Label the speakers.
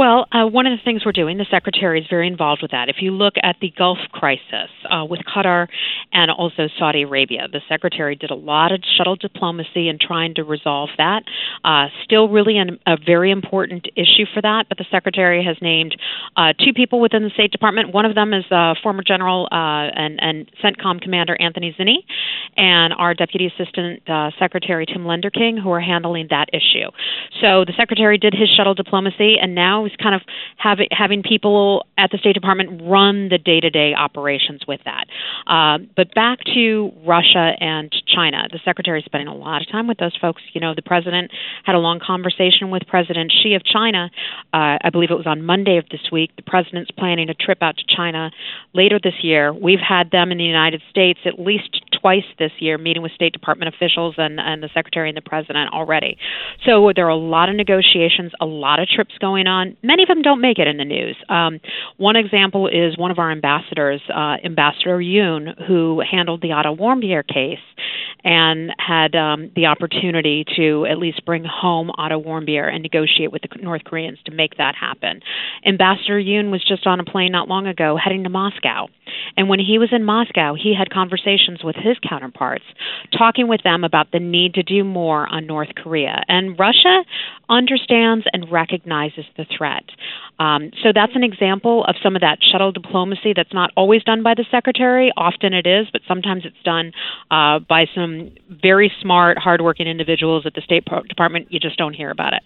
Speaker 1: Well, uh, one of the things we're doing, the secretary is very involved with that. If you look at the Gulf crisis uh, with Qatar and also Saudi Arabia, the secretary did a lot of shuttle diplomacy in trying to resolve that. Uh, still, really an, a very important issue for that, but the secretary has named uh, two people within the State Department. One of them is uh, former General uh, and, and CENTCOM Commander Anthony Zinni, and our Deputy Assistant Secretary Tim Lenderking, who are handling that issue. So the secretary did his shuttle diplomacy, and now he's kind of having having people at the State Department run the day-to-day operations with that. Uh, but back to Russia and China, the secretary is spending a lot of time with those folks. You know, the president had a long conversation with President Xi of China. Uh, I believe it was on Monday of this week. The president's planning a trip out to China later this year. We've had them in the United States at least twice this year, meeting with State Department officials and, and the secretary and the president already. So there are a lot of negotiations, a lot of trips going on. Many of them don't make it in the news. Um, one example is one of our ambassadors, uh, Ambassador Yun, who handled the Otto Warmbier case and had um, the opportunity to at least bring home Otto Warmbier and negotiate with the North Koreans to make that happen. Ambassador Yun was just on a plane not long ago heading to Moscow. And when he was in Moscow, he had conversations with his counterparts, talking with them about the need to do more on North Korea. And Russia understands and recognizes the threat. Um, so that's an example of some of that shuttle diplomacy that's not always done by the secretary. Often it is, but sometimes it's done uh, by some very smart, hardworking individuals at the State Department. You just don't hear about it.